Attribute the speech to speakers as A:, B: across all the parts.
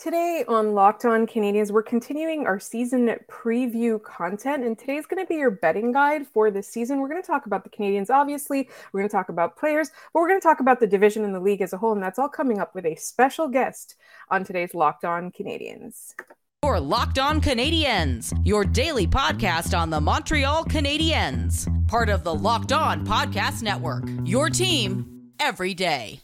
A: Today on Locked On Canadiens, we're continuing our season preview content, and today's going to be your betting guide for this season. We're going to talk about the Canadiens, obviously. We're going to talk about players, but we're going to talk about the division and the league as a whole, and that's all coming up with a special guest on today's Locked On Canadiens.
B: Your Locked On Canadiens, your daily podcast on the Montreal Canadiens, part of the Locked On Podcast Network. Your team every day.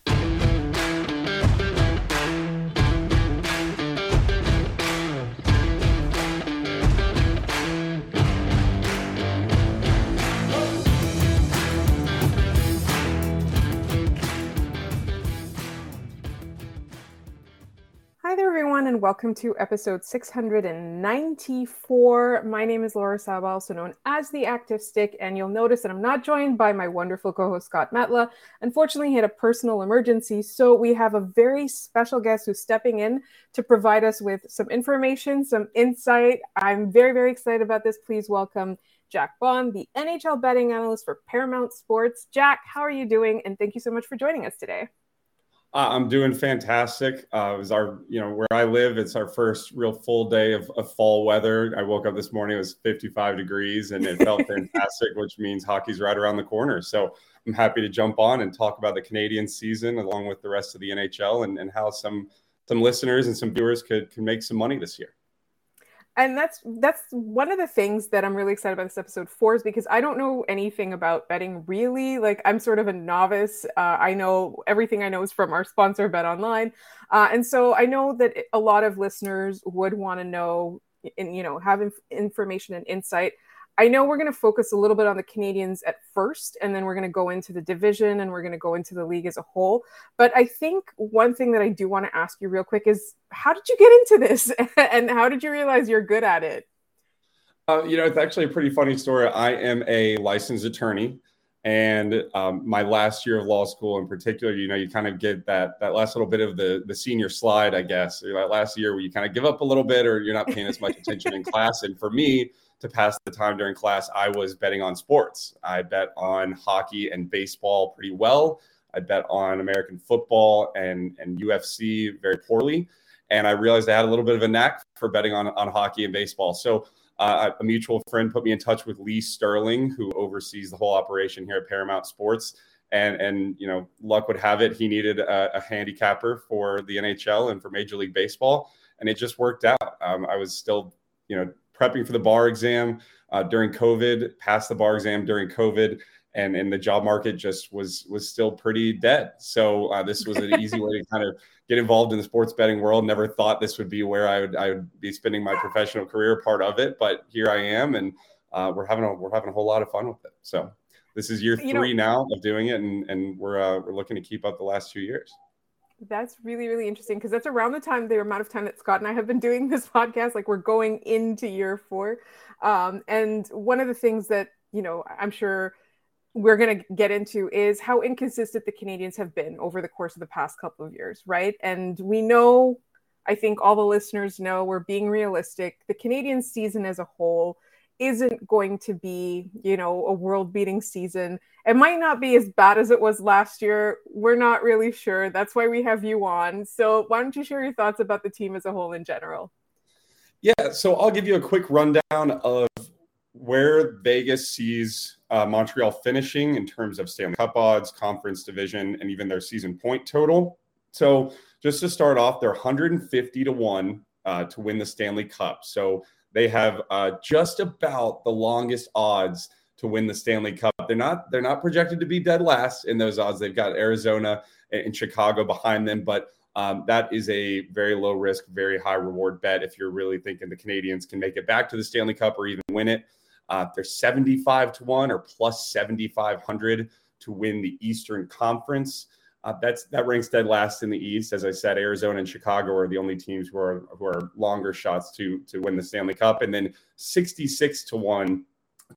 A: Hi there, everyone, and welcome to episode 694. My name is Laura Saba, also known as the Active Stick, and you'll notice that I'm not joined by my wonderful co host Scott Metla. Unfortunately, he had a personal emergency, so we have a very special guest who's stepping in to provide us with some information, some insight. I'm very, very excited about this. Please welcome Jack Bond, the NHL betting analyst for Paramount Sports. Jack, how are you doing? And thank you so much for joining us today.
C: Uh, I'm doing fantastic. Uh, it was our, you know, where I live, it's our first real full day of, of, fall weather. I woke up this morning, it was 55 degrees and it felt fantastic, which means hockey's right around the corner. So I'm happy to jump on and talk about the Canadian season along with the rest of the NHL and, and how some some listeners and some viewers could can make some money this year
A: and that's that's one of the things that I'm really excited about this episode for is because I don't know anything about betting really. Like I'm sort of a novice. Uh, I know everything I know is from our sponsor Bet Online, uh, and so I know that a lot of listeners would want to know and you know have inf- information and insight I know we're going to focus a little bit on the Canadians at first, and then we're going to go into the division and we're going to go into the league as a whole. But I think one thing that I do want to ask you real quick is how did you get into this and how did you realize you're good at it?
C: Uh, you know, it's actually a pretty funny story. I am a licensed attorney. And um, my last year of law school, in particular, you know, you kind of get that that last little bit of the the senior slide, I guess, that last year where you kind of give up a little bit, or you're not paying as much attention in class. And for me, to pass the time during class, I was betting on sports. I bet on hockey and baseball pretty well. I bet on American football and, and UFC very poorly. And I realized I had a little bit of a knack for betting on, on hockey and baseball. So uh, a mutual friend put me in touch with Lee Sterling, who oversees the whole operation here at Paramount Sports. And, and you know, luck would have it, he needed a, a handicapper for the NHL and for Major League Baseball. And it just worked out. Um, I was still, you know, prepping for the bar exam uh, during COVID, passed the bar exam during COVID, and and the job market just was was still pretty dead. So uh, this was an easy way to kind of get involved in the sports betting world. Never thought this would be where I would I would be spending my professional career part of it, but here I am, and uh, we're having a we're having a whole lot of fun with it. So this is year three you know, now of doing it, and and we're uh, we're looking to keep up the last two years.
A: That's really, really interesting because that's around the time, the amount of time that Scott and I have been doing this podcast. Like we're going into year four. Um, and one of the things that, you know, I'm sure we're going to get into is how inconsistent the Canadiens have been over the course of the past couple of years, right? And we know, I think all the listeners know, we're being realistic. The Canadian season as a whole isn't going to be, you know, a world beating season. It might not be as bad as it was last year. We're not really sure. That's why we have you on. So, why don't you share your thoughts about the team as a whole in general?
C: Yeah, so I'll give you a quick rundown of where Vegas sees uh, Montreal finishing in terms of Stanley Cup odds, conference division, and even their season point total. So, just to start off, they're 150 to 1 uh, to win the Stanley Cup. So, they have uh, just about the longest odds to win the Stanley Cup. They're not they're not projected to be dead last in those odds. They've got Arizona and Chicago behind them, but um, that is a very low risk, very high reward bet if you're really thinking the Canadiens can make it back to the Stanley Cup or even win it. Uh, they're 75 to 1 or plus 7,500 to win the Eastern Conference. Uh, that's that ranks dead last in the East. As I said, Arizona and Chicago are the only teams who are who are longer shots to to win the Stanley Cup, and then 66 to one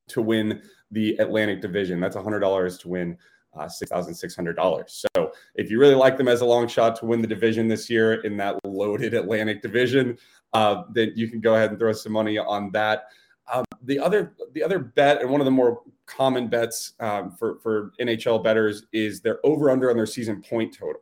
C: to win the Atlantic Division. That's hundred dollars to win uh, six thousand six hundred dollars. So if you really like them as a long shot to win the division this year in that loaded Atlantic Division, uh, then you can go ahead and throw some money on that. Um, the other the other bet and one of the more common bets um, for for NHL betters is their over under on their season point total.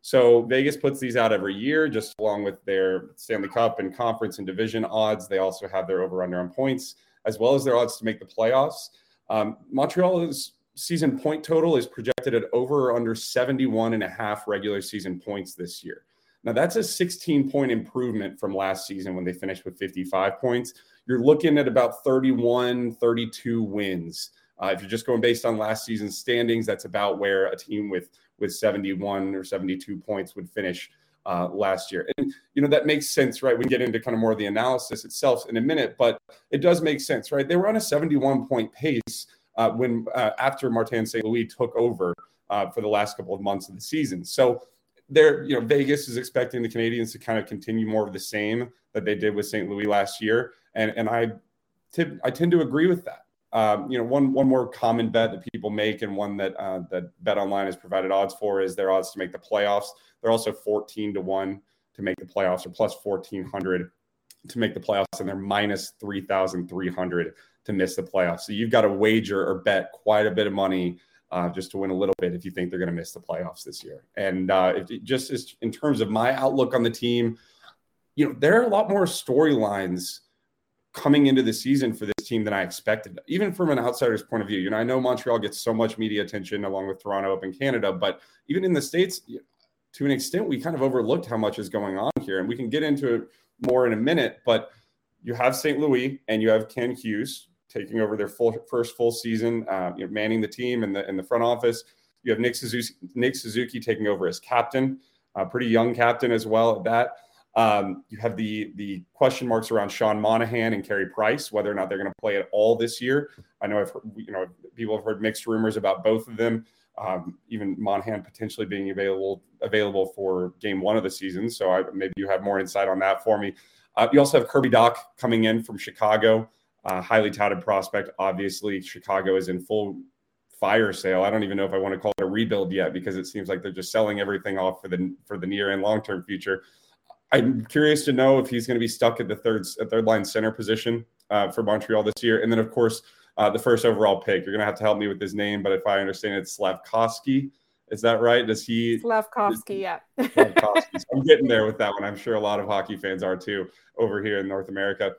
C: So Vegas puts these out every year, just along with their Stanley Cup and conference and division odds. They also have their over under on points, as well as their odds to make the playoffs. Um, Montreal's season point total is projected at over or under 71 and a half regular season points this year. Now, that's a 16 point improvement from last season when they finished with 55 points. You're looking at about 31, 32 wins. Uh, if you're just going based on last season's standings, that's about where a team with with 71 or 72 points would finish uh, last year. And, you know, that makes sense, right? We can get into kind of more of the analysis itself in a minute, but it does make sense, right? They were on a 71 point pace uh, when uh, after Martin St. Louis took over uh, for the last couple of months of the season. So there, you know, Vegas is expecting the Canadiens to kind of continue more of the same that they did with St. Louis last year. And, and I, t- I tend to agree with that. Um, you know, one one more common bet that people make, and one that uh, that Bet Online has provided odds for, is their odds to make the playoffs. They're also fourteen to one to make the playoffs, or plus fourteen hundred to make the playoffs, and they're minus three thousand three hundred to miss the playoffs. So you've got to wager or bet quite a bit of money uh, just to win a little bit if you think they're going to miss the playoffs this year. And uh, if just in terms of my outlook on the team, you know, there are a lot more storylines coming into the season for this team than I expected, even from an outsider's point of view. You know, I know Montreal gets so much media attention along with Toronto up in Canada, but even in the States, to an extent, we kind of overlooked how much is going on here. And we can get into it more in a minute, but you have St. Louis and you have Kent Hughes taking over their full first full season, uh, you know, manning the team in the in the front office. You have Nick Suzuki, Nick Suzuki taking over as captain, a pretty young captain as well at that. Um, you have the the question marks around Sean Monahan and Carey Price, whether or not they're going to play at all this year. I know I've heard, you know people have heard mixed rumors about both of them. Um, even Monahan potentially being available available for game one of the season. So I, maybe you have more insight on that for me. Uh, you also have Kirby Dach coming in from Chicago, highly touted prospect. Obviously, Chicago is in full fire sale. I don't even know if I want to call it a rebuild yet because it seems like they're just selling everything off for the for the near and long term future. I'm curious to know if he's going to be stuck at the third third line center position uh, for Montreal this year. And then, of course, uh, the first overall pick. You're going to have to help me with his name, but if I understand it, Slafkovsky. Is that right? Does he?
A: Slafkovsky, yeah.
C: Slafkovsky. I'm getting there with that one. I'm sure a lot of hockey fans are too over here in North America.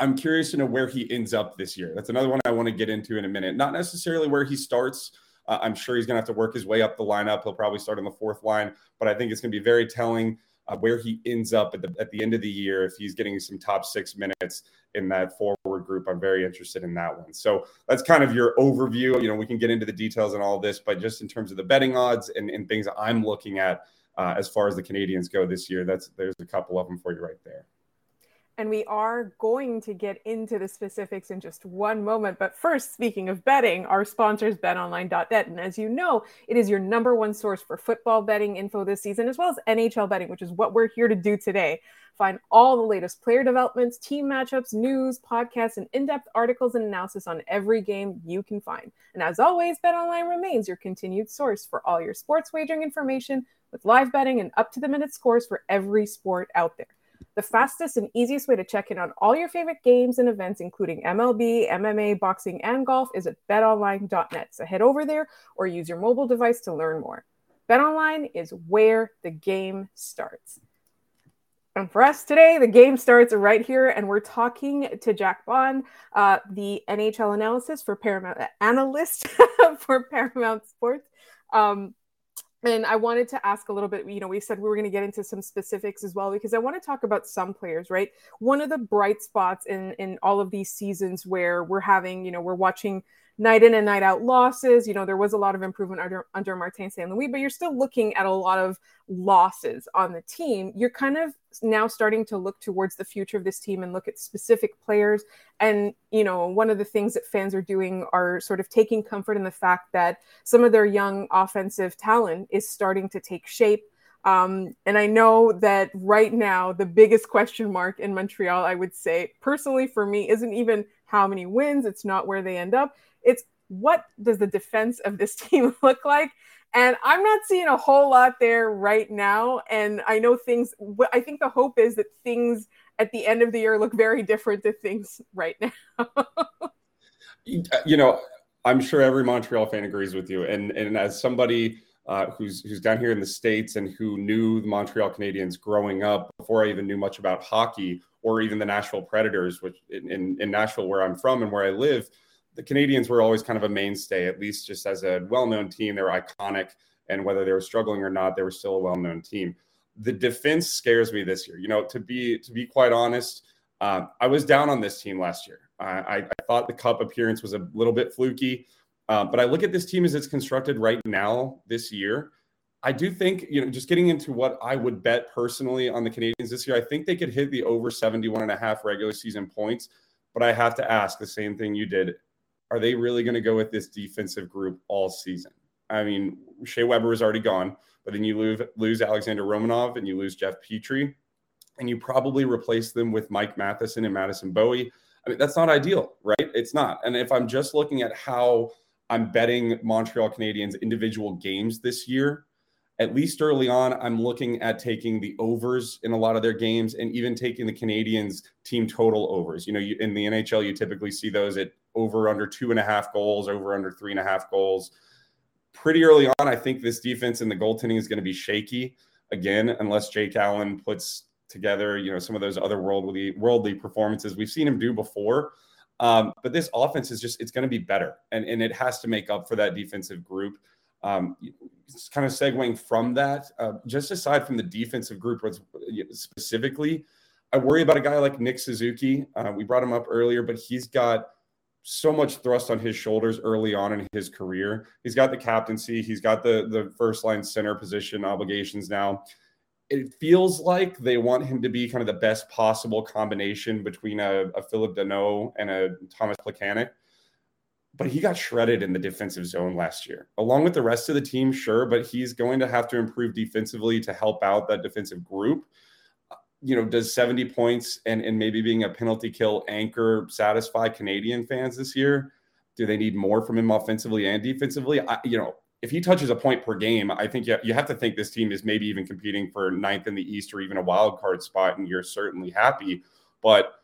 C: I'm curious to know where he ends up this year. That's another one I want to get into in a minute. Not necessarily where he starts. Uh, I'm sure he's going to have to work his way up the lineup. He'll probably start on the fourth line, but I think it's going to be very telling uh, where he ends up at the at the end of the year if he's getting some top six minutes in that forward group. I'm very interested in that one. So that's kind of your overview. You know, we can get into the details and all of this, but just in terms of the betting odds and, and things I'm looking at uh, as far as the Canadiens go this year, that's there's a couple of them for you right there.
A: And we are going to get into the specifics in just one moment. But first, speaking of betting, our sponsor sponsors betonline.net. And as you know, it is your number one source for football betting info this season, as well as NHL betting, which is what we're here to do today. Find all the latest player developments, team matchups, news, podcasts, and in depth articles and analysis on every game you can find. And as always, BetOnline remains your continued source for all your sports wagering information with live betting and up to the minute scores for every sport out there the fastest and easiest way to check in on all your favorite games and events, including MLB, MMA, boxing, and golf, is at betonline.net. So head over there or use your mobile device to learn more. BetOnline is where the game starts. And for us today, the game starts right here, and we're talking to Jack Bond, uh, the NHL analysis for Paramount analyst for Paramount Sports. Um, and I wanted to ask a little bit, you know, we said we were going to get into some specifics as well because I want to talk about some players, right? One of the bright spots in in all of these seasons where we're having, you know, we're watching night in and night out losses. You know, there was a lot of improvement under under Martin St. Louis, but you're still looking at a lot of losses on the team. You're kind of now starting to look towards the future of this team and look at specific players. And you know, one of the things that fans are doing are sort of taking comfort in the fact that some of their young offensive talent is starting to take shape. Um, and I know that right now, the biggest question mark in Montreal, I would say personally for me, isn't even how many wins, it's not where they end up. It's what does the defense of this team look like? And I'm not seeing a whole lot there right now. And I know things, I think the hope is that things at the end of the year look very different to things right now.
C: you know, I'm sure every Montreal fan agrees with you. And, and as somebody uh, who's who's down here in the states and who knew the Montreal Canadiens growing up before I even knew much about hockey or even the Nashville Predators, which in, in, in Nashville where I'm from and where I live, the Canadiens were always kind of a mainstay, at least just as a well-known team. They were iconic, and whether they were struggling or not, they were still a well-known team. The defense scares me this year. You know, to be to be quite honest, um, I was down on this team last year. I, I, thought the cup appearance was a little bit fluky. Uh, but I look at this team as it's constructed right now this year. I do think, you know, just getting into what I would bet personally on the Canadiens this year, I think they could hit the over 71 and a half regular season points. But I have to ask the same thing you did. Are they really going to go with this defensive group all season? I mean, Shea Weber is already gone, but then you lose, lose Alexander Romanov and you lose Jeff Petry, and you probably replace them with Mike Matheson and Madison Bowey. I mean, that's not ideal, right? It's not. And if I'm just looking at how I'm betting Montreal Canadiens individual games this year. At least early on, I'm looking at taking the overs in a lot of their games and even taking the Canadiens team total overs. You know, you, in the NHL, you typically see those at over under two and a half goals, over under three and a half goals. Pretty early on, I think this defense and the goaltending is going to be shaky again, unless Jake Allen puts together, you know, some of those other worldly worldly performances we've seen him do before. Um, but this offense is just, it's going to be better. And, and it has to make up for that defensive group. Um, kind of segueing from that, uh, just aside from the defensive group specifically, I worry about a guy like Nick Suzuki. Uh, we brought him up earlier, but he's got so much thrust on his shoulders early on in his career. He's got the captaincy, he's got the the first line center position obligations now it feels like they want him to be kind of the best possible combination between a, a Phillip Danault and a Tomas Plekanec. But he got shredded in the defensive zone last year, along with the rest of the team, sure. But he's going to have to improve defensively to help out that defensive group. You know, does 70 points and, and maybe being a penalty kill anchor satisfy Canadian fans this year? Do they need more from him offensively and defensively? I, you know, if he touches a point per game, I think you have to think this team is maybe even competing for ninth in the East or even a wild card spot, and you're certainly happy. But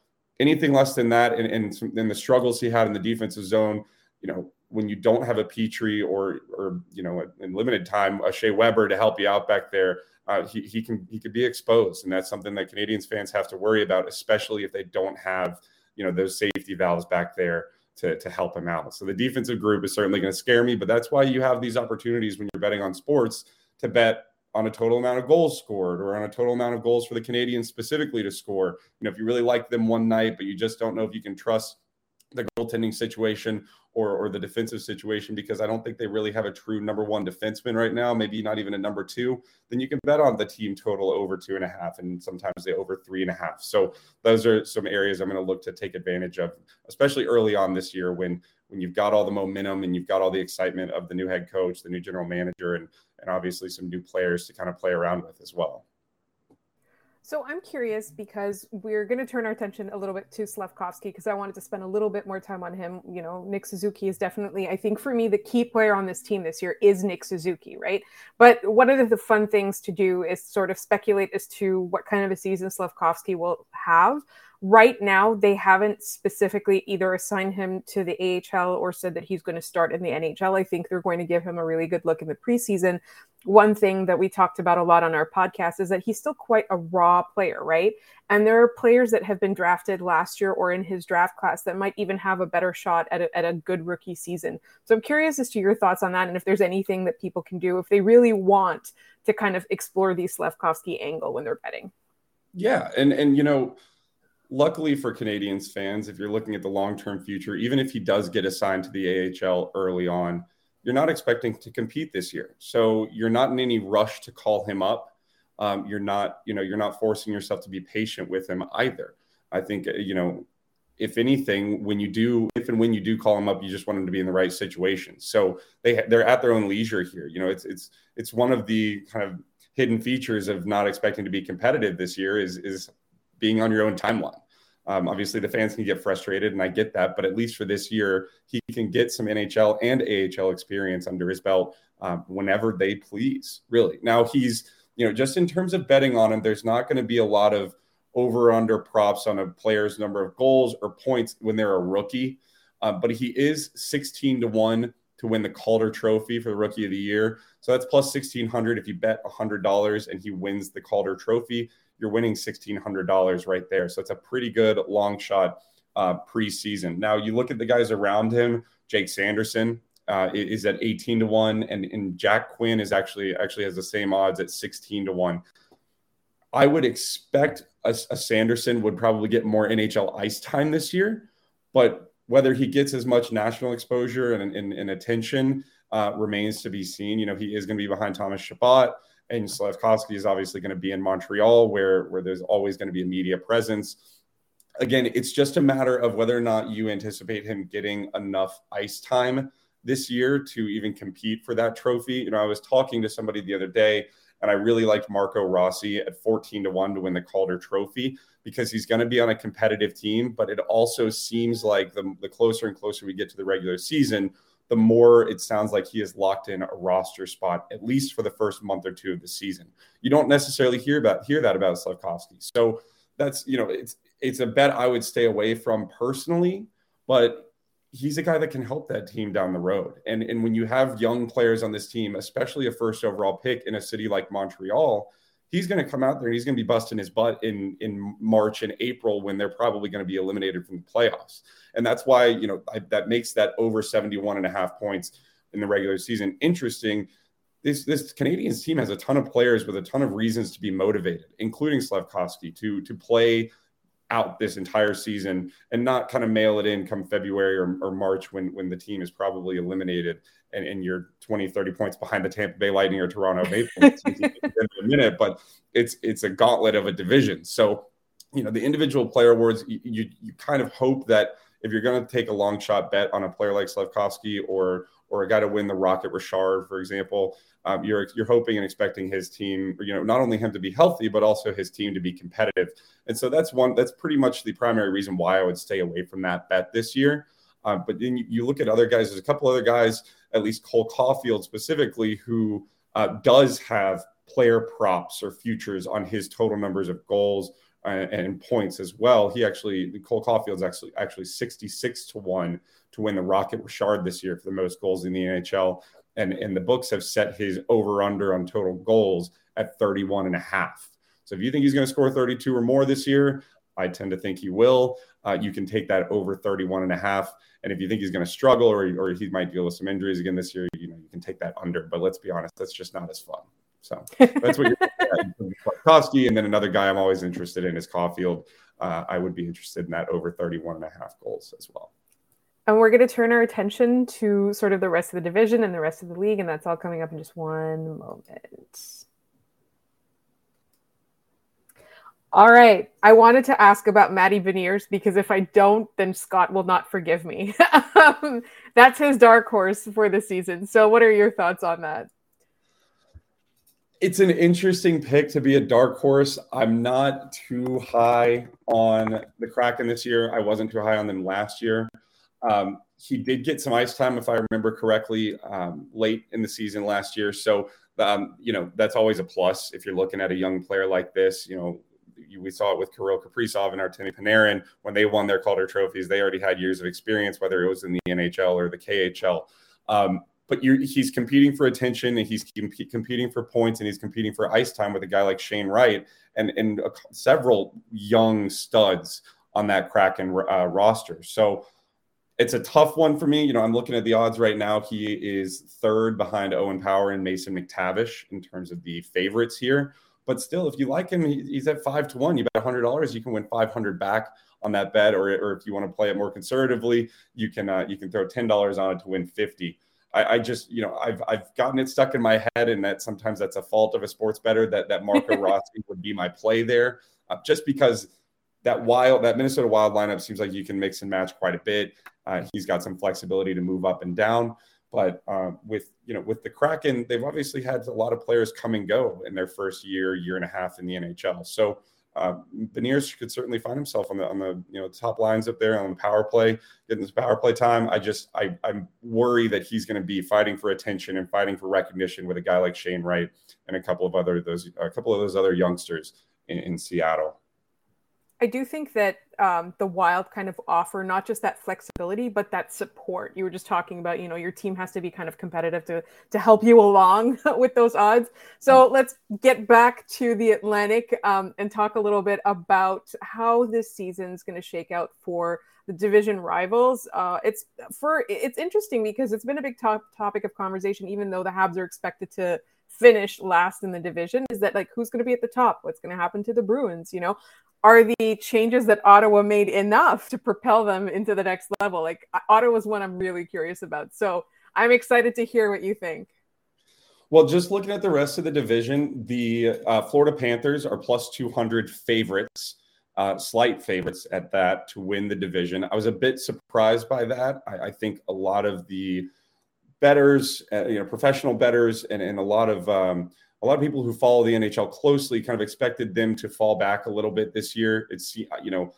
C: anything less than that, and, and, and the struggles he had in the defensive zone, you know, when you don't have a Petry or or you know in limited time a Shea Weber to help you out back there, uh, he he can he could be exposed, and that's something that Canadiens fans have to worry about, especially if they don't have you know those safety valves back there to, to help him out. So the defensive group is certainly going to scare me, but that's why you have these opportunities when you're betting on sports to bet on a total amount of goals scored or on a total amount of goals for the Canadiens specifically to score. You know, if you really like them one night, but you just don't know if you can trust the goaltending situation or, or the defensive situation because I don't think they really have a true number one defenseman right now, maybe not even a number two, then you can bet on the team total over two and a half and sometimes they over three and a half. So those are some areas I'm going to look to take advantage of, especially early on this year when when you've got all the momentum and you've got all the excitement of the new head coach, the new general manager, and and obviously some new players to kind of play around with as well.
A: So I'm curious because we're going to turn our attention a little bit to Slafkovsky because I wanted to spend a little bit more time on him. You know, Nick Suzuki is definitely, I think for me, the key player on this team this year is Nick Suzuki, right? But one of the fun things to do is sort of speculate as to what kind of a season Slafkovsky will have. Right now, they haven't specifically either assigned him to the AHL or said that he's going to start in the NHL. I think they're going to give him a really good look in the preseason. One thing that we talked about a lot on our podcast is that he's still quite a raw player, right? And there are players that have been drafted last year or in his draft class that might even have a better shot at a, at a good rookie season. So I'm curious as to your thoughts on that and if there's anything that people can do if they really want to kind of explore the Slafkovsky angle when they're betting.
C: Yeah. And, and, you know, luckily for Canadiens fans, if you're looking at the long term future, even if he does get assigned to the AHL early on, you're not expecting to compete this year. So you're not in any rush to call him up. Um, you're not, you know, you're not forcing yourself to be patient with him either. I think, uh, you know, if anything, when you do, if and when you do call him up, you just want him to be in the right situation. So they they're at their own leisure here. You know, it's it's it's one of the kind of hidden features of not expecting to be competitive this year is is being on your own timeline. Um, obviously, the fans can get frustrated, and I get that. But at least for this year, he can get some NHL and AHL experience under his belt um, whenever they please. Really. Now he's, you know, just in terms of betting on him, there's not going to be a lot of over under props on a player's number of goals or points when they're a rookie. Uh, but he is 16 to one to win the Calder Trophy for the Rookie of the Year. So that's plus 1600 if you bet $100 and he wins the Calder Trophy, you're winning $1600 right there. So it's a pretty good long shot uh, preseason. Now you look at the guys around him, Jake Sanderson, uh, is at 18 to 1 and, and Jack Quinn is actually actually has the same odds at 16 to 1. I would expect a, a Sanderson would probably get more NHL ice time this year, but whether he gets as much national exposure and, and, and attention uh, remains to be seen. You know, he is going to be behind Thomas Chabot, and Slafkovsky is obviously going to be in Montreal, where where there's always going to be a media presence. Again, it's just a matter of whether or not you anticipate him getting enough ice time this year to even compete for that trophy. You know, I was talking to somebody the other day, and I really liked Marco Rossi at 14 to 1 to win the Calder Trophy because he's going to be on a competitive team. But it also seems like the, the closer and closer we get to the regular season, the more it sounds like he has locked in a roster spot, at least for the first month or two of the season. You don't necessarily hear about hear that about Slafkovsky. So that's you know, it's it's a bet I would stay away from personally, but he's a guy that can help that team down the road. And and when you have young players on this team, especially a first overall pick in a city like Montreal, he's going to come out there and he's going to be busting his butt in in March and April when they're probably going to be eliminated from the playoffs. And that's why, you know, I, that makes that over 71 and a half points in the regular season interesting. This this Canadiens team has a ton of players with a ton of reasons to be motivated, including Slafkovsky to to play out this entire season and not kind of mail it in come February or, or March when when the team is probably eliminated and, and you're 20, 30 points behind the Tampa Bay Lightning or Toronto Maple Leafs in a minute, but it's it's a gauntlet of a division. So, you know, the individual player awards, you, you, you kind of hope that if you're going to take a long shot bet on a player like Slafkovsky or or a guy to win the Rocket Richard, for example, um, you're you're hoping and expecting his team, you know, not only him to be healthy, but also his team to be competitive. And so that's one that's pretty much the primary reason why I would stay away from that bet this year. Uh, but then you, you, look at other guys. There's a couple other guys, at least Cole Caufield specifically, who uh, does have player props or futures on his total numbers of goals and points as well. He actually Cole Caufield's actually actually 66 to one to win the Rocket Richard this year for the most goals in the NHL and, and the books have set his over under on total goals at 31 and a half. So if you think he's going to score 32 or more this year, I tend to think he will. Uh, you can take that over 31 and a half. And if you think he's going to struggle or, or he might deal with some injuries again this year, you know, you can take that under. But let's be honest, that's just not as fun. So that's what you're Koski. And then another guy I'm always interested in is Caufield. Uh, I would be interested in that over 31 and a half goals as well.
A: And we're going to turn our attention to sort of the rest of the division and the rest of the league. And that's all coming up in just one moment. All right. I wanted to ask about Matty Beniers because if I don't, then Scott will not forgive me. um, that's his dark horse for the season. So, what are your thoughts on that?
C: It's an interesting pick to be a dark horse. I'm not too high on the Kraken this year. I wasn't too high on them last year. Um, he did get some ice time, if I remember correctly, um, late in the season last year. So, um, you know, that's always a plus if you're looking at a young player like this. You know, we saw it with Kirill Kaprizov and Artemi Panarin when they won their Calder trophies. They already had years of experience, whether it was in the NHL or the KHL. Um, but he's competing for attention and he's comp- competing for points and he's competing for ice time with a guy like Shane Wright and, and uh, several young studs on that Kraken uh, roster. So, it's a tough one for me. You know, I'm looking at the odds right now. He is third behind Owen Power and Mason McTavish in terms of the favorites here. But still, if you like him, he's at five to one. You bet hundred dollars, you can win five hundred back on that bet. Or, or if you want to play it more conservatively, you can uh, you can throw ten dollars on it to win fifty. I, I, just, you know, I've I've gotten it stuck in my head, and that sometimes that's a fault of a sports better that that Marco Rossi would be my play there, uh, just because that wild that Minnesota Wild lineup seems like you can mix and match quite a bit. Uh, he's got some flexibility to move up and down. But uh, with you know with the Kraken, they've obviously had a lot of players come and go in their first year, year and a half in the NHL. So uh, could certainly find himself on the on the you know top lines up there on the power play, getting this power play time. I just I I'm worried that he's going to be fighting for attention and fighting for recognition with a guy like Shane Wright and a couple of other those a couple of those other youngsters in, in Seattle.
A: I do think that um, the Wild kind of offer not just that flexibility, but that support. You were just talking about, you know, your team has to be kind of competitive to to help you along with those odds. So let's get back to the Atlantic um, and talk a little bit about how this season's going to shake out for the division rivals. Uh, it's for it's interesting because it's been a big top topic of conversation, even though the Habs are expected to finish last in the division is that like who's going to be at the top what's going to happen to the bruins you know are the changes that Ottawa made enough to propel them into the next level? Like Ottawa is one I'm really curious about. So I'm excited to hear what you think.
C: Well, just looking at the rest of the division, the uh, Florida Panthers are plus 200 favorites, uh, slight favorites at that to win the division. I was a bit surprised by that. I, I think a lot of the betters, uh, you know, professional betters, and, and a lot of um, a lot of people who follow the NHL closely kind of expected them to fall back a little bit this year. It's you know,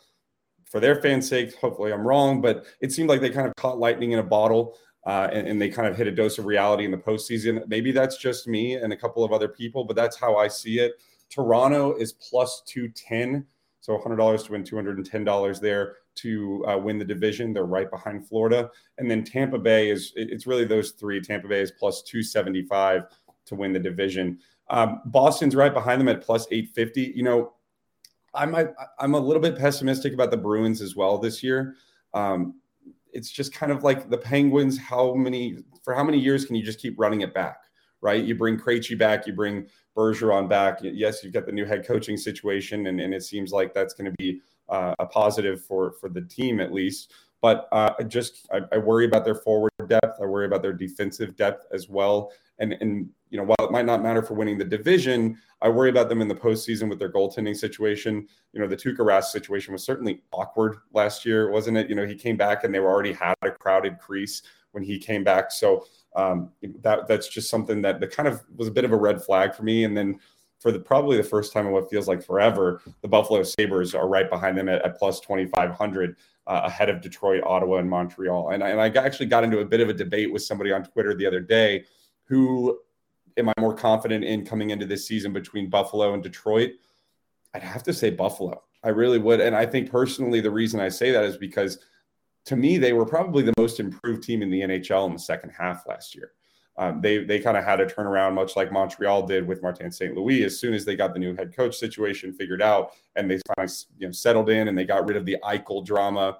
C: for their fans' sake, hopefully I'm wrong, but it seemed like they kind of caught lightning in a bottle. Uh, and, and, they kind of hit a dose of reality in the postseason. Maybe that's just me and a couple of other people, but that's how I see it. Toronto is plus 210. So $100 to win $210 there to uh, win the division. They're right behind Florida. And then Tampa Bay is, it's really those three. Tampa Bay is plus 275 to win the division. Um, Boston's right behind them at plus 850. You know, I'm I, I'm a little bit pessimistic about the Bruins as well this year. Um, it's just kind of like the Penguins. How many for how many years can you just keep running it back? Right? You bring Krejci back, you bring Bergeron back. Yes, you've got the new head coaching situation, and, and it seems like that's going to be uh, a positive for for the team at least. But uh, just I, I worry about their forward depth. I worry about their defensive depth as well. And and you know, while it might not matter for winning the division, I worry about them in the postseason with their goaltending situation. You know, the Tuukka Rask situation was certainly awkward last year, wasn't it? You know, he came back and they were already had a crowded crease when he came back. So um, that that's just something that that kind of was a bit of a red flag for me. And then for the probably the first time in what feels like forever, the Buffalo Sabres are right behind them at, at plus 2,500 uh, ahead of Detroit, Ottawa, and Montreal. And I, and I actually got into a bit of a debate with somebody on Twitter the other day who am I more confident in coming into this season between Buffalo and Detroit? I'd have to say Buffalo. I really would. And I think personally, the reason I say that is because to me, they were probably the most improved team in the NHL in the second half last year. Um, they they kind of had a turnaround, much like Montreal did with Martin St. Louis. As soon as they got the new head coach situation figured out, and they of you know settled in, and they got rid of the Eichel drama,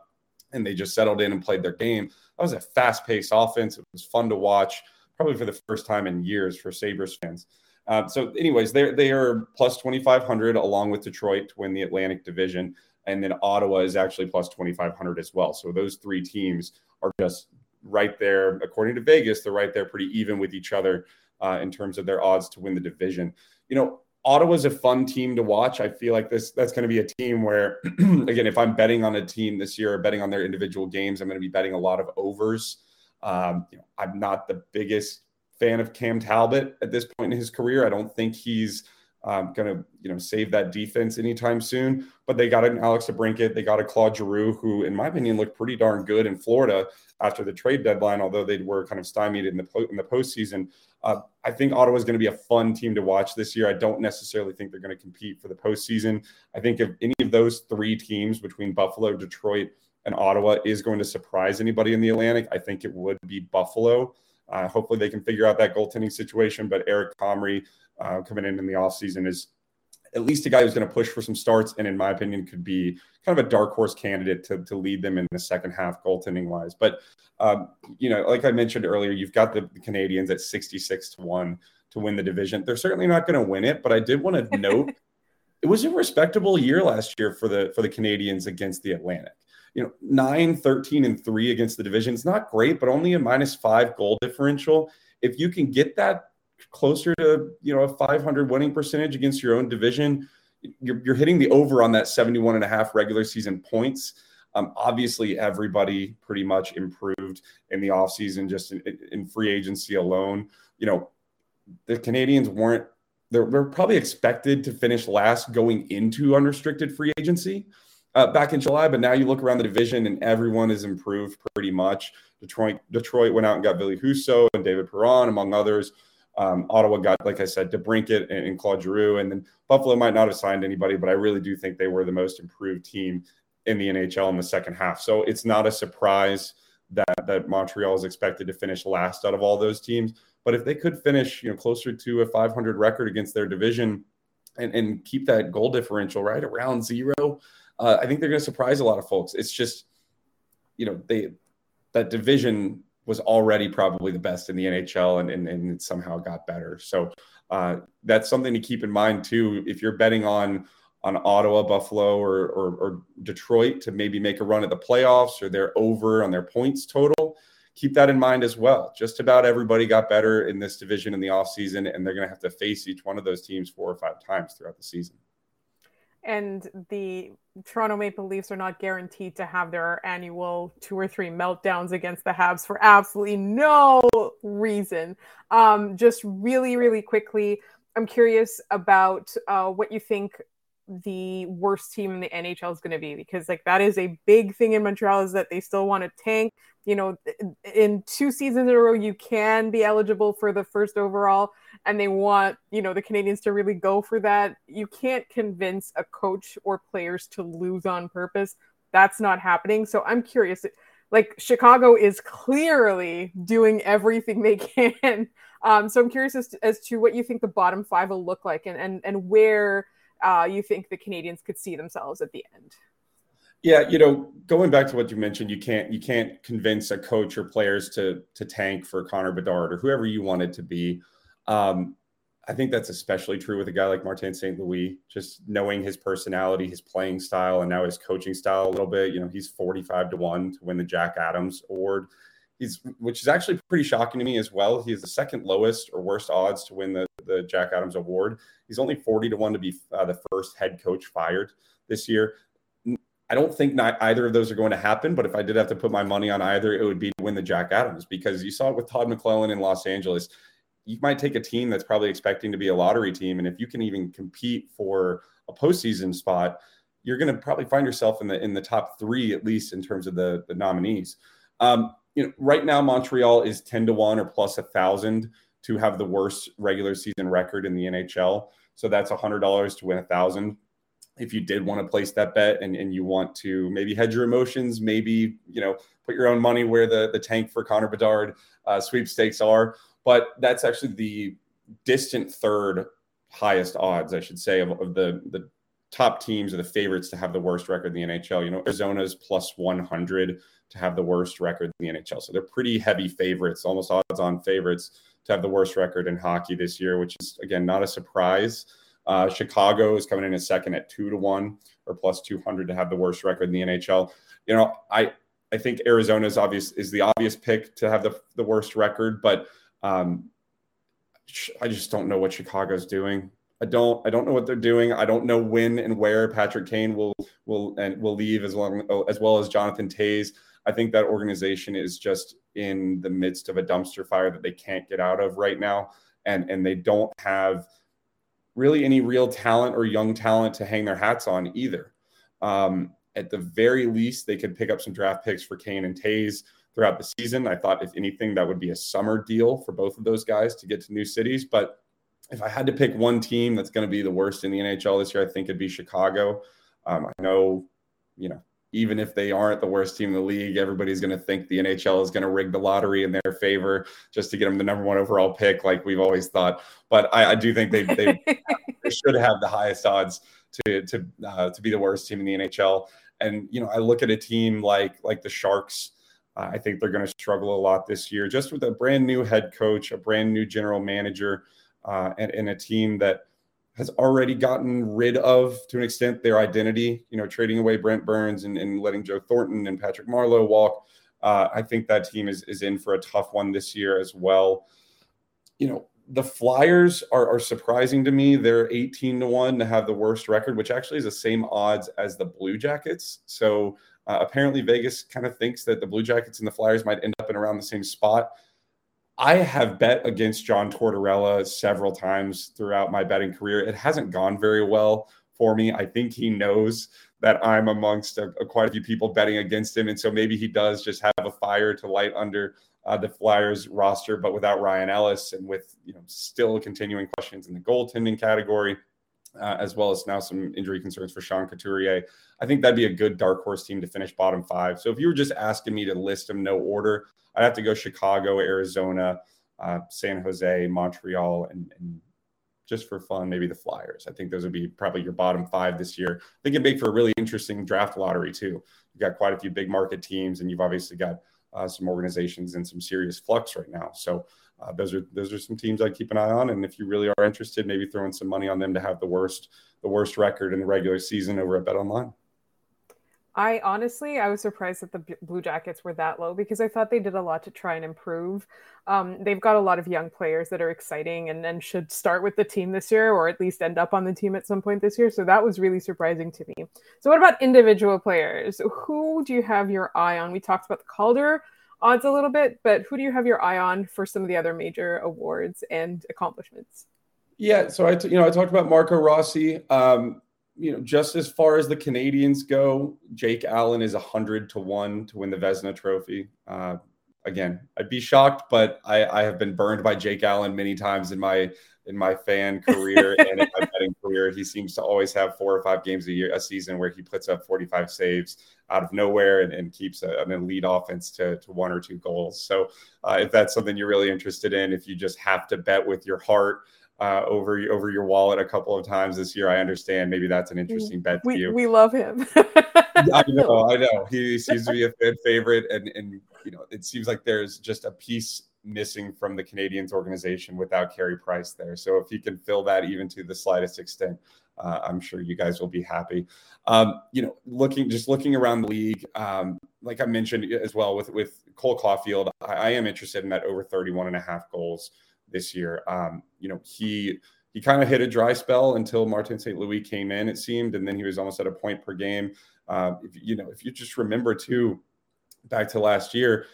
C: and they just settled in and played their game. That was a fast paced offense. It was fun to watch probably for the first time in years for Sabres fans. Uh, so, anyways, they they are plus 2,500 along with Detroit to win the Atlantic Division. And then Ottawa is actually plus 2,500 as well. So, those three teams are just right there. According to Vegas, they're right there pretty even with each other uh, in terms of their odds to win the division. You know, Ottawa's a fun team to watch. I feel like this that's going to be a team where, again, if I'm betting on a team this year or betting on their individual games, I'm going to be betting a lot of overs. Um, you know, I'm not the biggest fan of Cam Talbot at this point in his career. I don't think he's um, going to you know save that defense anytime soon. But they got an Alex DeBrincat, they got a Claude Giroux, who in my opinion looked pretty darn good in Florida after the trade deadline, although they were kind of stymied in the in the postseason. Uh, I think Ottawa is going to be a fun team to watch this year. I don't necessarily think they're going to compete for the postseason. I think if any of those three teams between Buffalo, Detroit, and Ottawa is going to surprise anybody in the Atlantic, I think it would be Buffalo. Uh, hopefully, they can figure out that goaltending situation. But Eric Comrie uh, coming in in the offseason is at least a guy who's going to push for some starts, and in my opinion, could be kind of a dark horse candidate to, to lead them in the second half goaltending wise. But um, you know, like I mentioned earlier, you've got the, the Canadiens at sixty six to one to win the division. They're certainly not going to win it, but I did want to note it was a respectable year last year for the for the Canadiens against the Atlantic you know, 9, 13, and 3 against the division. It's not great, but only a minus five goal differential. If you can get that closer to, you know, a 500 winning percentage against your own division, you're, you're hitting the over on that 71 and a half regular season points. Um, obviously, everybody pretty much improved in the offseason, just in, in free agency alone. You know, the Canadiens weren't, they're, they're probably expected to finish last going into unrestricted free agency uh, back in July, but now you look around the division and everyone has improved pretty much. Detroit Detroit went out and got Ville Husso and David Perron, among others. Um, Ottawa got, like I said, DeBrincat and, and Claude Giroux, and then Buffalo might not have signed anybody, but I really do think they were the most improved team in the NHL in the second half. So it's not a surprise that that Montreal is expected to finish last out of all those teams. But if they could finish, you know, closer to a 500 record against their division and, and keep that goal differential right around zero, uh, I think they're going to surprise a lot of folks. It's just, you know, they that division was already probably the best in the NHL and, and, and it somehow got better. So uh, that's something to keep in mind too. If you're betting on on Ottawa, Buffalo, or, or, or Detroit to maybe make a run at the playoffs or they're over on their points total, keep that in mind as well. Just about everybody got better in this division in the offseason, and they're going to have to face each one of those teams four or five times throughout the season
A: and the Toronto Maple Leafs are not guaranteed to have their annual two or three meltdowns against the Habs for absolutely no reason. Um, just really, really quickly, I'm curious about uh, what you think the worst team in the NHL is going to be because like that is a big thing in Montreal is that they still want to tank. You know, in two seasons in a row, you can be eligible for the first overall, and they want you know the Canadiens to really go for that. You can't convince a coach or players to lose on purpose. That's not happening. So I'm curious. Like Chicago is clearly doing everything they can. Um, so I'm curious as to, as to what you think the bottom five will look like, and and and where uh, you think the Canadiens could see themselves at the end?
C: Yeah, you know, going back to what you mentioned, you can't you can't convince a coach or players to to tank for Connor Bedard or whoever you want it to be. Um, I think that's especially true with a guy like Martin St. Louis, just knowing his personality, his playing style, and now his coaching style a little bit. You know, he's 45 to 1 to win the Jack Adams Award. He's which is actually pretty shocking to me as well. He is the second lowest or worst odds to win the, the Jack Adams Award. He's only 40 to 1 to be uh, the first head coach fired this year. I don't think not either of those are going to happen, but if I did have to put my money on either, it would be to win the Jack Adams because you saw it with Todd McLellan in Los Angeles. You might take a team that's probably expecting to be a lottery team, and if you can even compete for a postseason spot, you're going to probably find yourself in the in the top three at least in terms of the the nominees. Um, you know, right now Montreal is ten to one or plus a thousand to have the worst regular season record in the NHL. So that's $100 to win a thousand. If you did want to place that bet and, and you want to maybe hedge your emotions, maybe, you know, put your own money where the, the tank for Connor Bedard uh, sweepstakes are. But that's actually the distant third highest odds, I should say, of, of the, the top teams or the favorites to have the worst record in the NHL. You know, Arizona's plus 100 to have the worst record in the NHL. So they're pretty heavy favorites, almost odds on favorites to have the worst record in hockey this year, which is again not a surprise. Uh, Chicago is coming in a second at two to one or plus 200 to have the worst record in the NHL. You know, I I think Arizona is obvious is the obvious pick to have the the worst record, but um, I just don't know what Chicago's doing. I don't I don't know what they're doing. I don't know when and where Patrick Kane will will and will leave as long as well as Jonathan Toews. I think that organization is just in the midst of a dumpster fire that they can't get out of right now. And, and they don't have really any real talent or young talent to hang their hats on either. Um, at the very least, they could pick up some draft picks for Kane and Toews throughout the season. I thought, if anything, that would be a summer deal for both of those guys to get to new cities. But if I had to pick one team that's going to be the worst in the NHL this year, I think it'd be Chicago. Um, I know, you know, even if they aren't the worst team in the league, everybody's going to think the NHL is going to rig the lottery in their favor just to get them the number one overall pick, like we've always thought. But I, I do think they, they, they, should have the highest odds to to uh, to be the worst team in the NHL. And you know, I look at a team like like the Sharks. Uh, I think they're going to struggle a lot this year, just with a brand new head coach, a brand new general manager, uh, and, and a team that has already gotten rid of, to an extent, their identity. You know, trading away Brent Burns and, and letting Joe Thornton and Patrick Marleau walk. Uh, I think that team is is in for a tough one this year as well. You know, the Flyers are, are surprising to me. They're 18 to 1 to have the worst record, which actually is the same odds as the Blue Jackets. So uh, apparently, Vegas kind of thinks that the Blue Jackets and the Flyers might end up in around the same spot. I have bet against John Tortorella several times throughout my betting career. It hasn't gone very well for me. I think he knows that I'm amongst a, a quite a few people betting against him, and so maybe he does just have a fire to light under uh, the Flyers roster, but without Ryan Ellis and with you know still continuing questions in the goaltending category. Uh, as well as now some injury concerns for Sean Couturier. I think that'd be a good dark horse team to finish bottom five. So if you were just asking me to list them no order, I'd have to go Chicago, Arizona, uh, San Jose, Montreal, and, and, just for fun, maybe the Flyers. I think those would be probably your bottom five this year. I think it'd make for a really interesting draft lottery too. You've got quite a few big market teams, and you've obviously got uh, some organizations in some serious flux right now. So uh, those are those are some teams I'd keep an eye on. And if you really are interested, maybe throwing some money on them to have the worst the worst record in the regular season over at Bet Online.
A: I honestly, I was surprised that the Blue Jackets were that low because I thought they did a lot to try and improve. Um, they've got a lot of young players that are exciting and then should start with the team this year or at least end up on the team at some point this year. So that was really surprising to me. So, what about individual players? Who do you have your eye on? We talked about the Calder odds a little bit, but who do you have your eye on for some of the other major awards and accomplishments?
C: Yeah, so I, t- you know, I talked about Marco Rossi. Um, you know, just as far as the Canadiens go, Jake Allen is hundred to one to win the Vezina Trophy. Uh, again, I'd be shocked, but I, I, have been burned by Jake Allen many times in my in my fan career and in my betting career. He seems to always have four or five games a year, a season where he puts up 45 saves out of nowhere and, and keeps a, an elite offense to, to one or two goals. So, uh, if that's something you're really interested in, if you just have to bet with your heart uh, over over your wallet a couple of times this year. I understand. Maybe that's an interesting bet
A: we,
C: to you.
A: We love him.
C: I know. I know. He seems to be a fan favorite, and and you know, it seems like there's just a piece missing from the Canadiens organization without Carey Price there. So if he can fill that even to the slightest extent, uh, I'm sure you guys will be happy. Um, you know, looking just looking around the league, um, like I mentioned as well with with Cole Caufield, I, I am interested in that over 31 and a half goals this year. Um, you know, he he kind of hit a dry spell until Martin St. Louis came in, it seemed, and then he was almost at a point per game. Uh, if, you know, if you just remember too, back to last year,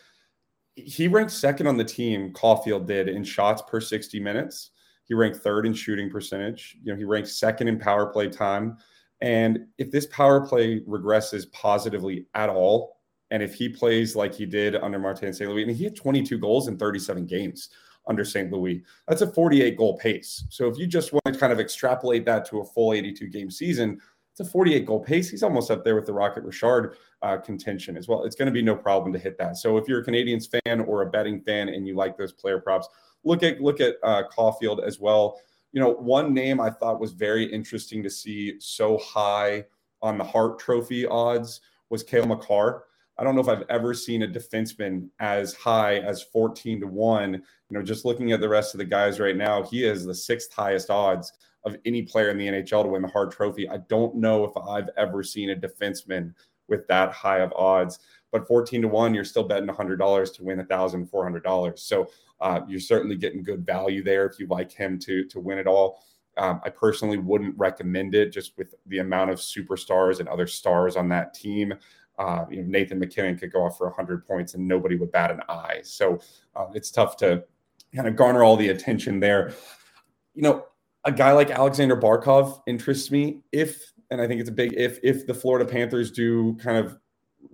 C: he ranked second on the team. Caufield did in shots per 60 minutes. He ranked third in shooting percentage. You know, he ranked second in power play time. And if this power play regresses positively at all, and if he plays like he did under Martin St. Louis, and he had 22 goals in 37 games under St. Louis. That's a 48 goal pace. So if you just want to kind of extrapolate that to a full 82 game season, it's a 48 goal pace. He's almost up there with the Rocket Richard uh, contention as well. It's going to be no problem to hit that. So if you're a Canadiens fan or a betting fan and you like those player props, look at look at uh, Caufield as well. You know, one name I thought was very interesting to see so high on the Hart Trophy odds was Cale Makar. I don't know if I've ever seen a defenseman as high as 14 to 1. You know, just looking at the rest of the guys right now, he is the sixth highest odds of any player in the NHL to win the Hart Trophy. I don't know if I've ever seen a defenseman with that high of odds. But 14 to 1, you're still betting $100 to win $1,400. So uh, you're certainly getting good value there if you like him to, to win it all. Um, I personally wouldn't recommend it just with the amount of superstars and other stars on that team. Uh, you know, Nathan MacKinnon could go off for 100 points and nobody would bat an eye. So uh, it's tough to kind of garner all the attention there. You know, a guy like Alexander Barkov interests me if, and I think it's a big if, if the Florida Panthers do kind of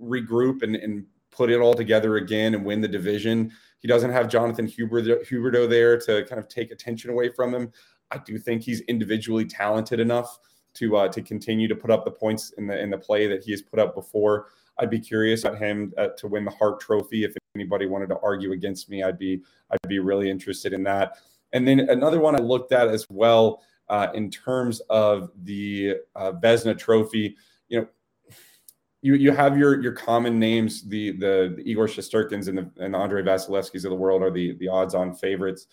C: regroup and, and put it all together again and win the division. He doesn't have Jonathan Huberdeau, Huberdeau there to kind of take attention away from him. I do think he's individually talented enough to uh, to continue to put up the points in the in the play that he has put up before. I'd be curious about him uh, to win the Hart Trophy. If anybody wanted to argue against me, I'd be I'd be really interested in that. And then another one I looked at as well uh, in terms of the uh, Vezina Trophy. You know, you you have your your common names. The the, the Igor Shesterkins and the and the Andrei Vasilevskiys of the world are the the odds on favorites.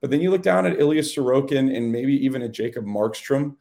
C: But then you look down at Ilya Sorokin and maybe even at Jacob Markstrom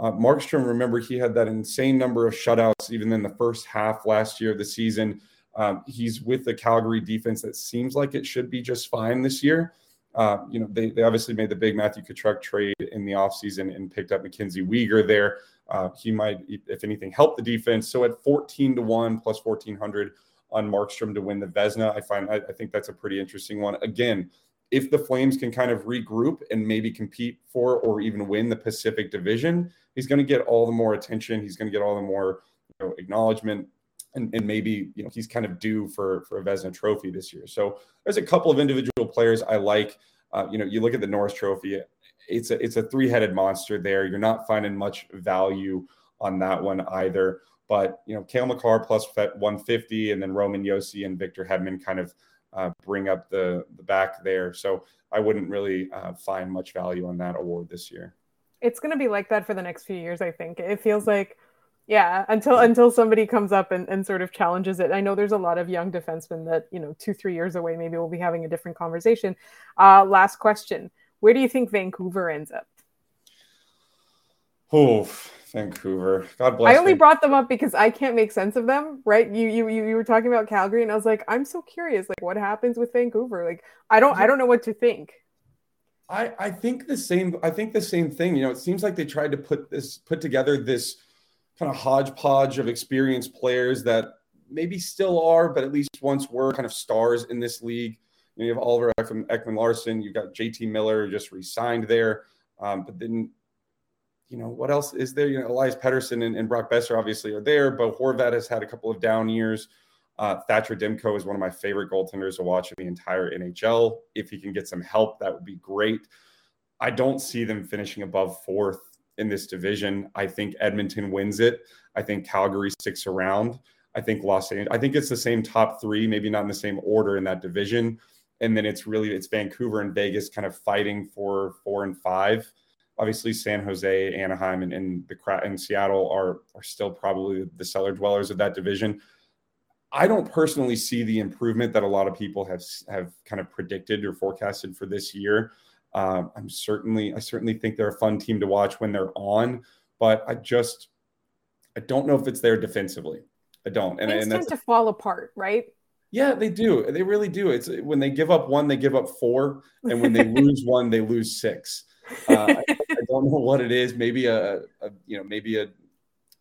C: uh, Markstrom, remember, he had that insane number of shutouts even in the first half last year of the season. Um, he's with the Calgary defense that seems like it should be just fine this year. Uh, you know, they, they obviously made the big Matthew Tkachuk trade in the offseason and picked up MacKenzie Weegar there. Uh, he might, if anything, help the defense. So at 14 to 1 plus 1400 on Markstrom to win the Vezina, I find I, I think that's a pretty interesting one. Again, if the Flames can kind of regroup and maybe compete for or even win the Pacific Division, he's going to get all the more attention. He's going to get all the more you know, acknowledgement. And, and maybe you know he's kind of due for for a Vezina Trophy this year. So there's a couple of individual players I like. Uh, you know, you look at the Norris Trophy; it's a it's a three headed monster there. You're not finding much value on that one either. But you know, Cale Makar plus 150, and then Roman Josi and Victor Hedman kind of uh, bring up the the back there. So I wouldn't really uh, find much value on that award this year.
A: It's going to be like that for the next few years. I think it feels like, yeah, until until somebody comes up and, and sort of challenges it. I know there's a lot of young defensemen that you know two three years away maybe we'll be having a different conversation. Uh, last question: Where do you think Vancouver ends up?
C: Oh, Vancouver. God bless.
A: I only brought them up because I can't make sense of them, right? You you you, you were talking about Calgary, and I was like, I'm so curious, like what happens with Vancouver? Like I don't I don't know what to think.
C: I I think the same. I think the same thing. You know, it seems like they tried to put this put together this kind of hodgepodge of experienced players that maybe still are, but at least once were kind of stars in this league. You, know, you have Oliver Ekman, Ekman Larsson. You've got JT Miller just re-signed there, um, but then you know, what else is there? You know, Elias Pettersson and, and Brock Boeser obviously are there, but Horvat has had a couple of down years. Uh, Thatcher Demko is one of my favorite goaltenders to watch in the entire NHL. If he can get some help, that would be great. I don't see them finishing above fourth in this division. I think Edmonton wins it. I think Calgary sticks around. I think Los Angeles. I think it's the same top three, maybe not in the same order in that division. And then it's really it's Vancouver and Vegas kind of fighting for four and five obviously San Jose, Anaheim, and, and the and Seattle are are still probably the cellar dwellers of that division. I don't personally see the improvement that a lot of people have have kind of predicted or forecasted for this year. Um, I'm certainly I certainly think they're a fun team to watch when they're on, but I just I don't know if it's there defensively. I don't.
A: And, Things and tend to fall apart, right?
C: Yeah, they do. They really do. It's when they give up one, they give up four, and when they lose one, they lose six. Uh, I, I, don't know what it is. Maybe a, a you know maybe a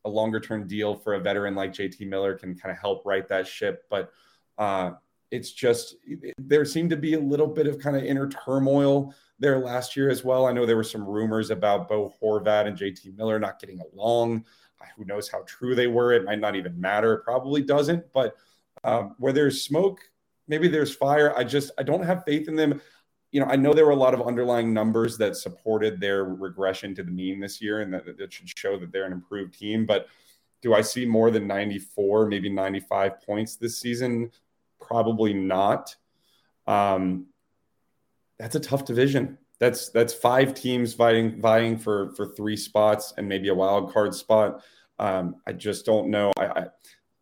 C: a longer term deal for a veteran like JT Miller can kind of help right that ship. But uh, it's just there seemed to be a little bit of kind of inner turmoil there last year as well. I know there were some rumors about Bo Horvat and JT Miller not getting along. Who knows how true they were? It might not even matter. It probably doesn't. But um, where there's smoke, maybe there's fire. I just I don't have faith in them you know, I know there were a lot of underlying numbers that supported their regression to the mean this year, and that, it should show that they're an improved team. But do I see more than 94, maybe 95 points this season? Probably not. Um, that's a tough division. That's that's five teams vying vying for for three spots and maybe a wild card spot. Um, I just don't know. I, I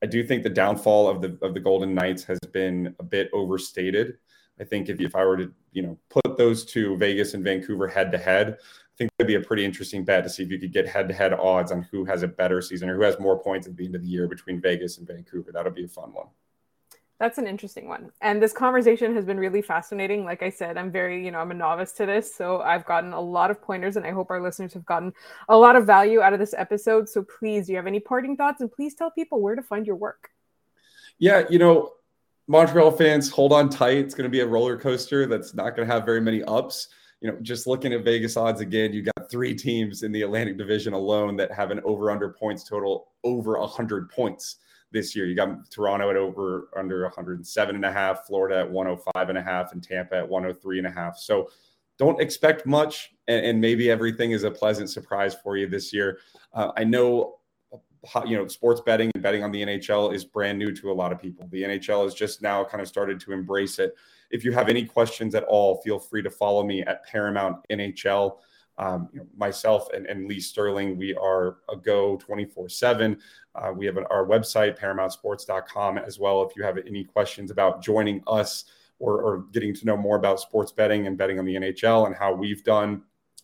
C: I do think the downfall of the of the Golden Knights has been a bit overstated. I think if, if I were to, you know, put those two, Vegas and Vancouver, head to head, I think that'd be a pretty interesting bet to see if you could get head to head odds on who has a better season or who has more points at the end of the year between Vegas and Vancouver. That'll be a fun one.
A: That's an interesting one. And this conversation has been really fascinating. Like I said, I'm very, you know, I'm a novice to this. So I've gotten a lot of pointers and I hope our listeners have gotten a lot of value out of this episode. So please, do you have any parting thoughts? And please tell people where to find your work.
C: Yeah, you know, Montreal fans, hold on tight. It's going to be a roller coaster that's not going to have very many ups. You know, just looking at Vegas odds again, you got three teams in the Atlantic Division alone that have an over under points total over 100 points this year. You got Toronto at over under 107 and a half, Florida at 105 and a half, and Tampa at 103 and a half. So don't expect much, and, and maybe everything is a pleasant surprise for you this year. Uh, I know you know, sports betting and betting on the NHL is brand new to a lot of people. The NHL has just now kind of started to embrace it. If you have any questions at all, feel free to follow me at Paramount NHL. Um, you know, myself and, and, Lee Sterling, we are a go 24 uh, We have our website, paramountsports.com, as well. If you have any questions about joining us or, or, getting to know more about sports betting and betting on the NHL and how we've done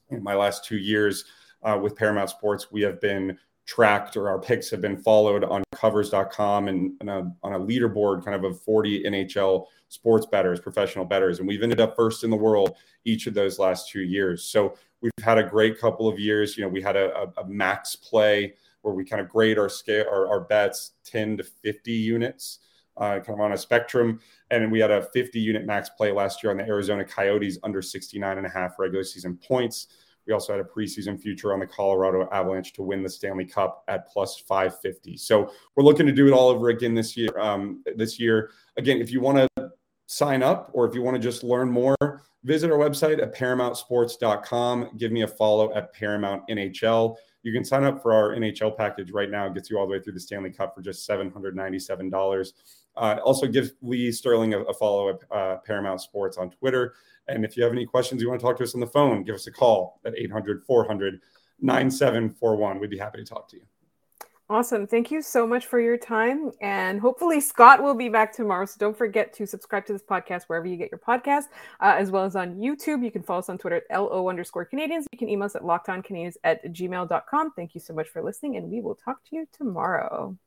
C: in my last two years uh, with Paramount Sports, we have been tracked or our picks have been followed on covers.com and, and a, on a leaderboard kind of of 40 NHL sports bettors, professional bettors. And we've ended up first in the world each of those last two years. So we've had a great couple of years. You know, we had a, a, a max play where we kind of grade our scale, our, our bets 10 to 50 units. uh, kind of on a spectrum. And we had a 50 unit max play last year on the Arizona Coyotes under 69 and a half regular season points. We also had a preseason future on the Colorado Avalanche to win the Stanley Cup at plus 550. So we're looking to do it all over again this year. Um, this year, again, if you want to sign up or if you want to just learn more, visit our website at paramountsports.com. Give me a follow at Paramount NHL. You can sign up for our NHL package right now. It gets you all the way through the Stanley Cup for just $797. Uh, also, give Lee Sterling a, a follow at uh, Paramount Sports on Twitter. And if you have any questions, you want to talk to us on the phone, give us a call at 800 400 9741. We'd be happy to talk to you.
A: Awesome. Thank you so much for your time. And hopefully, Scott will be back tomorrow. So don't forget to subscribe to this podcast wherever you get your podcast, uh, as well as on YouTube. You can follow us on Twitter at LO underscore Canadiens. You can email us at lockedoncanadiens at gmail.com. Thank you so much for listening, and we will talk to you tomorrow.